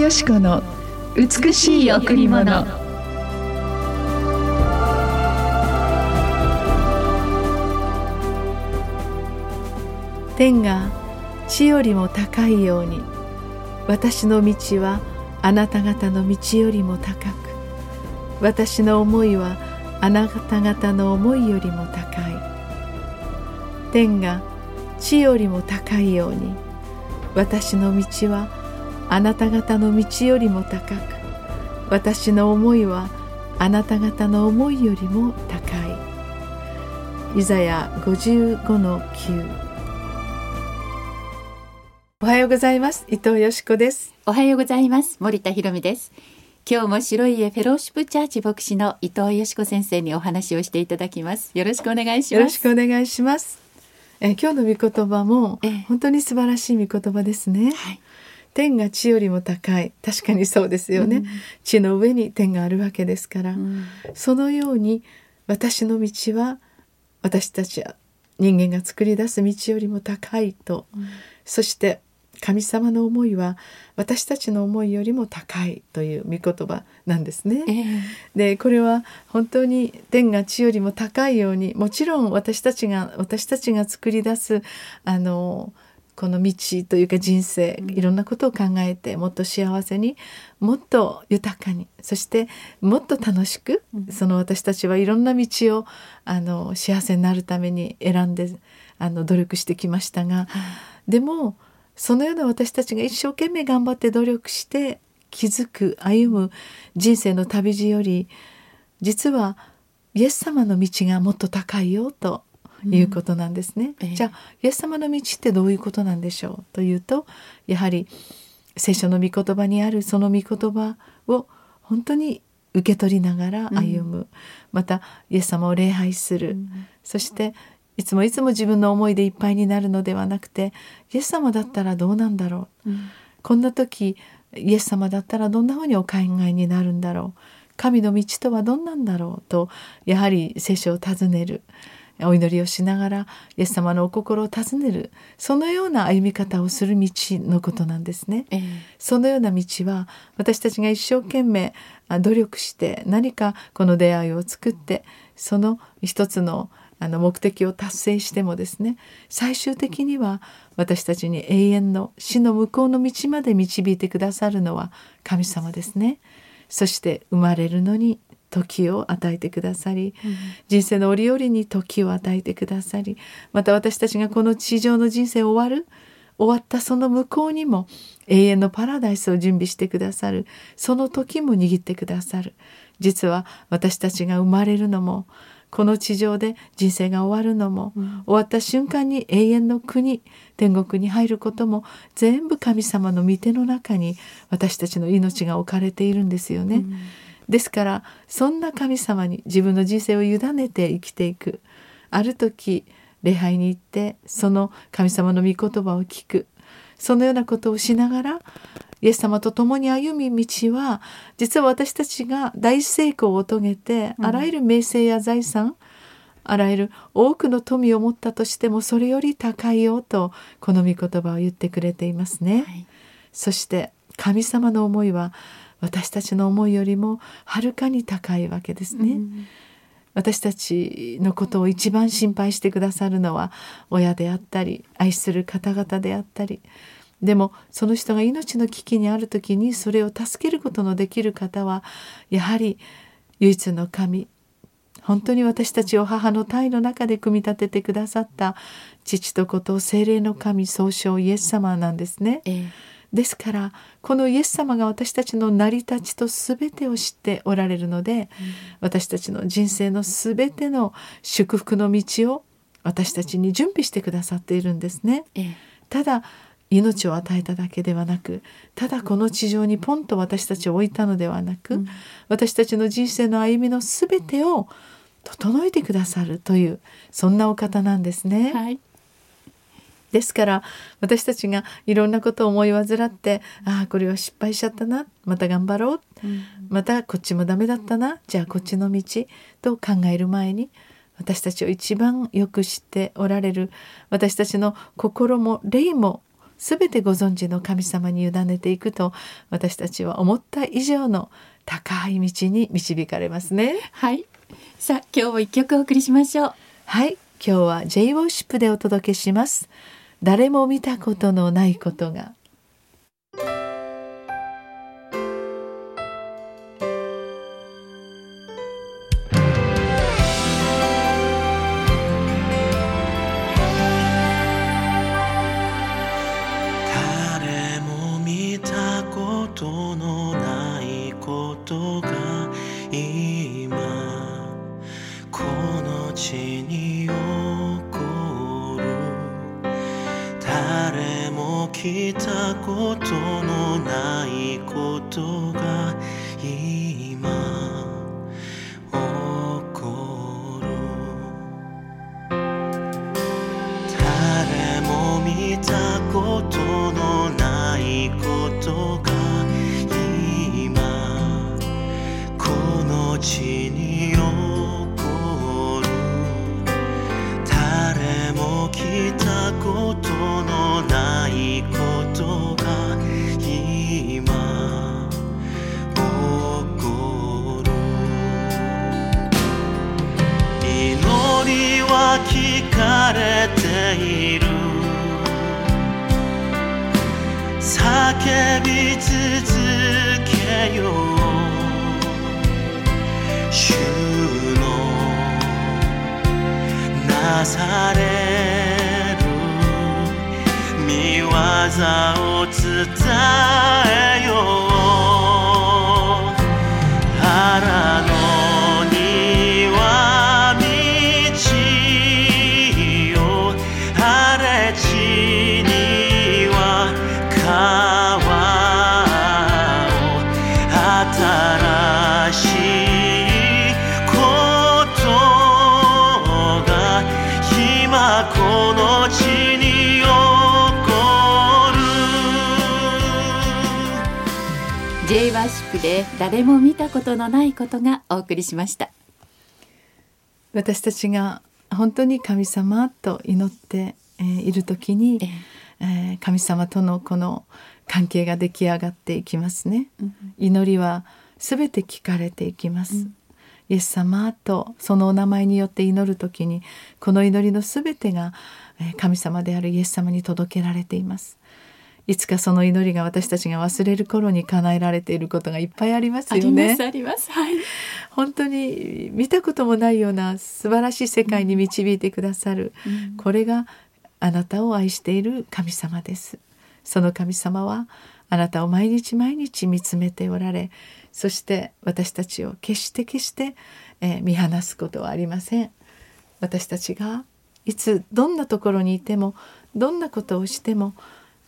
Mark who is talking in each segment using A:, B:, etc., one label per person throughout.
A: よし子の美しい贈り物。
B: 天が地よりも高いように私の道はあなた方の道よりも高く私の思いはあなた方の思いよりも高い。天が地よりも高いように私の道はあなた方の道よりも高く私の思いはあなた方の思いよりも高い。イザヤ55の9おはようございます。伊藤よしこです。
C: おはようございます。森田博美です。今日も白い家フェローシップチャーチ牧師の伊藤よしこ先生にお話をしていただきます。よろしくお願いします。
B: よろしくお願いします。え今日の御言葉も本当に素晴らしい御言葉ですね、はい、天が地よりも高い。確かにそうですよね、うん、地の上に天があるわけですから、うん、そのように私の道は私たちは人間が作り出す道よりも高いと、うん、そして神様の思いは私たちの思いよりも高いという御言葉なんですね。えー、でこれは本当に天が地よりも高いようにもちろん私たちが私たちが作り出すあのこの道というか人生いろんなことを考えてもっと幸せにもっと豊かにそしてもっと楽しくその私たちはいろんな道をあの幸せになるために選んであの努力してきましたがでもそのような私たちが一生懸命頑張って努力して気づく歩む人生の旅路より実はイエス様の道がもっと高いよということなんですね。うん。えー、じゃあイエス様の道ってどういうことなんでしょうというとやはり聖書の御言葉にあるその御言葉を本当に受け取りながら歩む、うん、またイエス様を礼拝する、うん、そしていつもいつも自分の思いでいっぱいになるのではなくてイエス様だったらどうなんだろう、うん、こんな時イエス様だったらどんなふうにお考えになるんだろう神の道とはどんなんだろうとやはり聖書を尋ねるお祈りをしながらイエス様のお心を尋ねるそのような歩み方をする道のことなんですね。えー、そのような道は私たちが一生懸命努力して何かこの出会いを作ってその一つのあの目的を達成してもですね最終的には私たちに永遠の死の向こうの道まで導いてくださるのは神様ですね。そして生まれるのに時を与えてくださり、うん、人生の折々に時を与えてくださりまた私たちがこの地上の人生を終わる終わったその向こうにも永遠のパラダイスを準備してくださるその時も握ってくださる。実は私たちが生まれるのもこの地上で人生が終わるのも、うん、終わった瞬間に永遠の国天国に入ることも全部神様の御手の中に私たちの命が置かれているんですよね。うん、ですからそんな神様に自分の人生を委ねて生きていく。ある時礼拝に行ってその神様の御言葉を聞く。そのようなことをしながらイエス様と共に歩み道は実は私たちが大成功を遂げて、あらゆる名声や財産あらゆる多くの富を持ったとしてもそれより高いよとこの御言葉を言ってくれていますね。はい、そして神様の思いは私たちの思いよりもはるかに高いわけですね。うん私たちのことを一番心配してくださるのは親であったり愛する方々であったりでもその人が命の危機にある時にそれを助けることのできる方はやはり唯一の神本当に私たちを母の体の中で組み立ててくださった父と子と精霊の神総称イエス様なんですね。ええ、ですからこのイエス様が私たちの成り立ちと全てを知っておられるので、うん、私たちの人生の全ての祝福の道を私たちに準備してくださっているんですね。え、ただ命を与えただけではなくただこの地上にポンと私たちを置いたのではなく、うん、私たちの人生の歩みの全てを整えてくださるというそんなお方なんですね。はいですから私たちがいろんなことを思い患ってああこれは失敗しちゃったなまた頑張ろう、うん、またこっちもダメだったなじゃあこっちの道と考える前に私たちを一番よく知っておられる私たちの心も霊も全てご存知の神様に委ねていくと私たちは思った以上の高い道に導かれますね。
C: はい。さあ今日も一曲お送りしましょう。
B: はい。今日は J ウォッシップでお届けします誰も見たことのないことが
D: び続けよう。主のなされる。見業を伝えよう。この地に起こる。
C: J ワーシップで誰も見たことのないことがお送りしました。
B: 私たちが本当に神様と祈って、えーいる時に、
C: え
B: え。ー神様とのこの関係が出来上がっていきますね。
C: うん
B: 祈りはすべて聞かれていきます。イエス様とそのお名前によって祈る時にこの祈りのすべてがえー神様であるイエス様に届けられています。いつかその祈りが私たちが忘れる頃に叶えられていることがいっぱいあります
C: あ
B: よね。
C: りますあります。はい。
B: 本当に見たこともないような素晴らしい世界に導いてくださる、
C: うん。
B: これがあなたを愛している神様です。その神様はあなたを毎日毎日見つめておられそして私たちを決して決して、えー見放すことはありません。私たちがいつどんなところにいてもどんなことをしても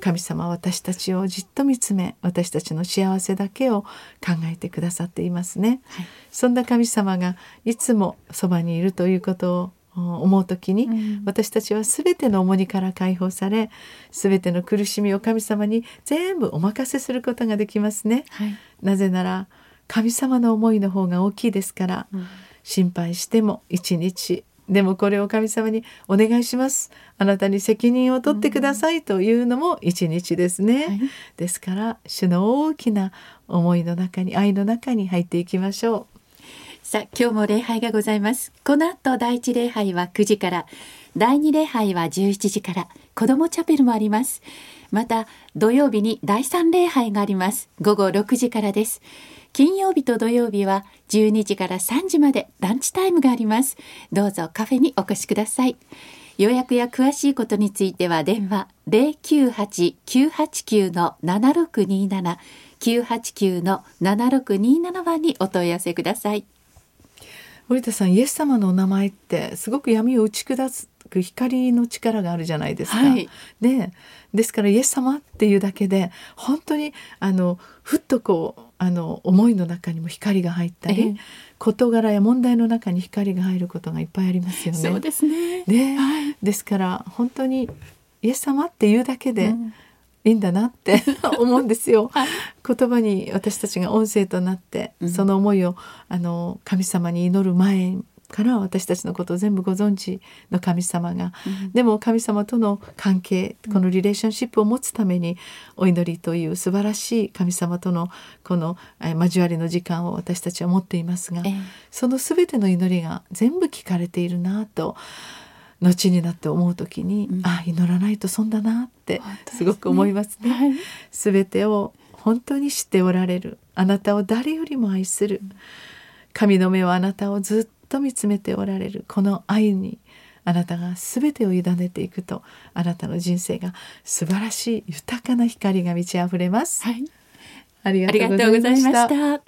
B: 神様は私たちをじっと見つめ私たちの幸せだけを考えてくださっていますね。
C: はい
B: そんな神様がいつもそばにいるということをお思う時に、
C: うん
B: 私たちは全ての重荷から解放され全ての苦しみを神様に全部お任せすることができますね。
C: はい
B: なぜなら神様の思いの方が大きいですから、
C: うん
B: 心配しても一日でもこれを神様にお願いします。あなたに責任を取ってくださいというのも一日ですね、
C: はい。
B: ですから主の大きな思いの中に愛の中に入っていきましょ
C: さあ今日も礼拝がございます。この後第一礼拝は9時から。第二礼拝は17時から。子どもチャペルもあります。また土曜日に第三礼拝があります。午後6時からです金曜日と土曜日は12時から3時までランチタイムがありますどうぞカフェにお越しください予約や詳しいことについては電話098-989の7627 989の7627番にお問い合わせください。
B: 森田さんイエス様のお名前ってすごく闇を打ち砕く光の力があるじゃないですか。
C: はい
B: でですからイエス様っていうだけで本当にあのふっとこうあの思いの中にも光が入ったり、
C: ええ
B: 事柄や問題の中に光が入ることがいっぱいありますよね。
C: そうですね。
B: ね
C: はい
B: ですから本当にイエス様っていうだけで
C: うん
B: いいんだなって 思うんですよ。
C: はい
B: 言葉に私たちが音声となって、
C: うん
B: その思いをあの神様に祈る前から私たちのことを全部ご存知の神様が、うん、でも神様との関係このリレーションシップを持つためにお祈りという素晴らしい神様とのこの交わりの時間を私たちは持っていますが、えその全ての祈りが全部聞かれているなと後になって思う時に、うん、あ祈らないと損だなってすごく思いますね。すべ、ねはい、てを本当に知っておられるあなたを誰よりも愛する神の目はあなたをずっと見つめておられるこの愛にあなたが全てを委ねていくとあなたの人生が素晴らしい豊かな光が満ち溢れます。はい、ありがとうございました。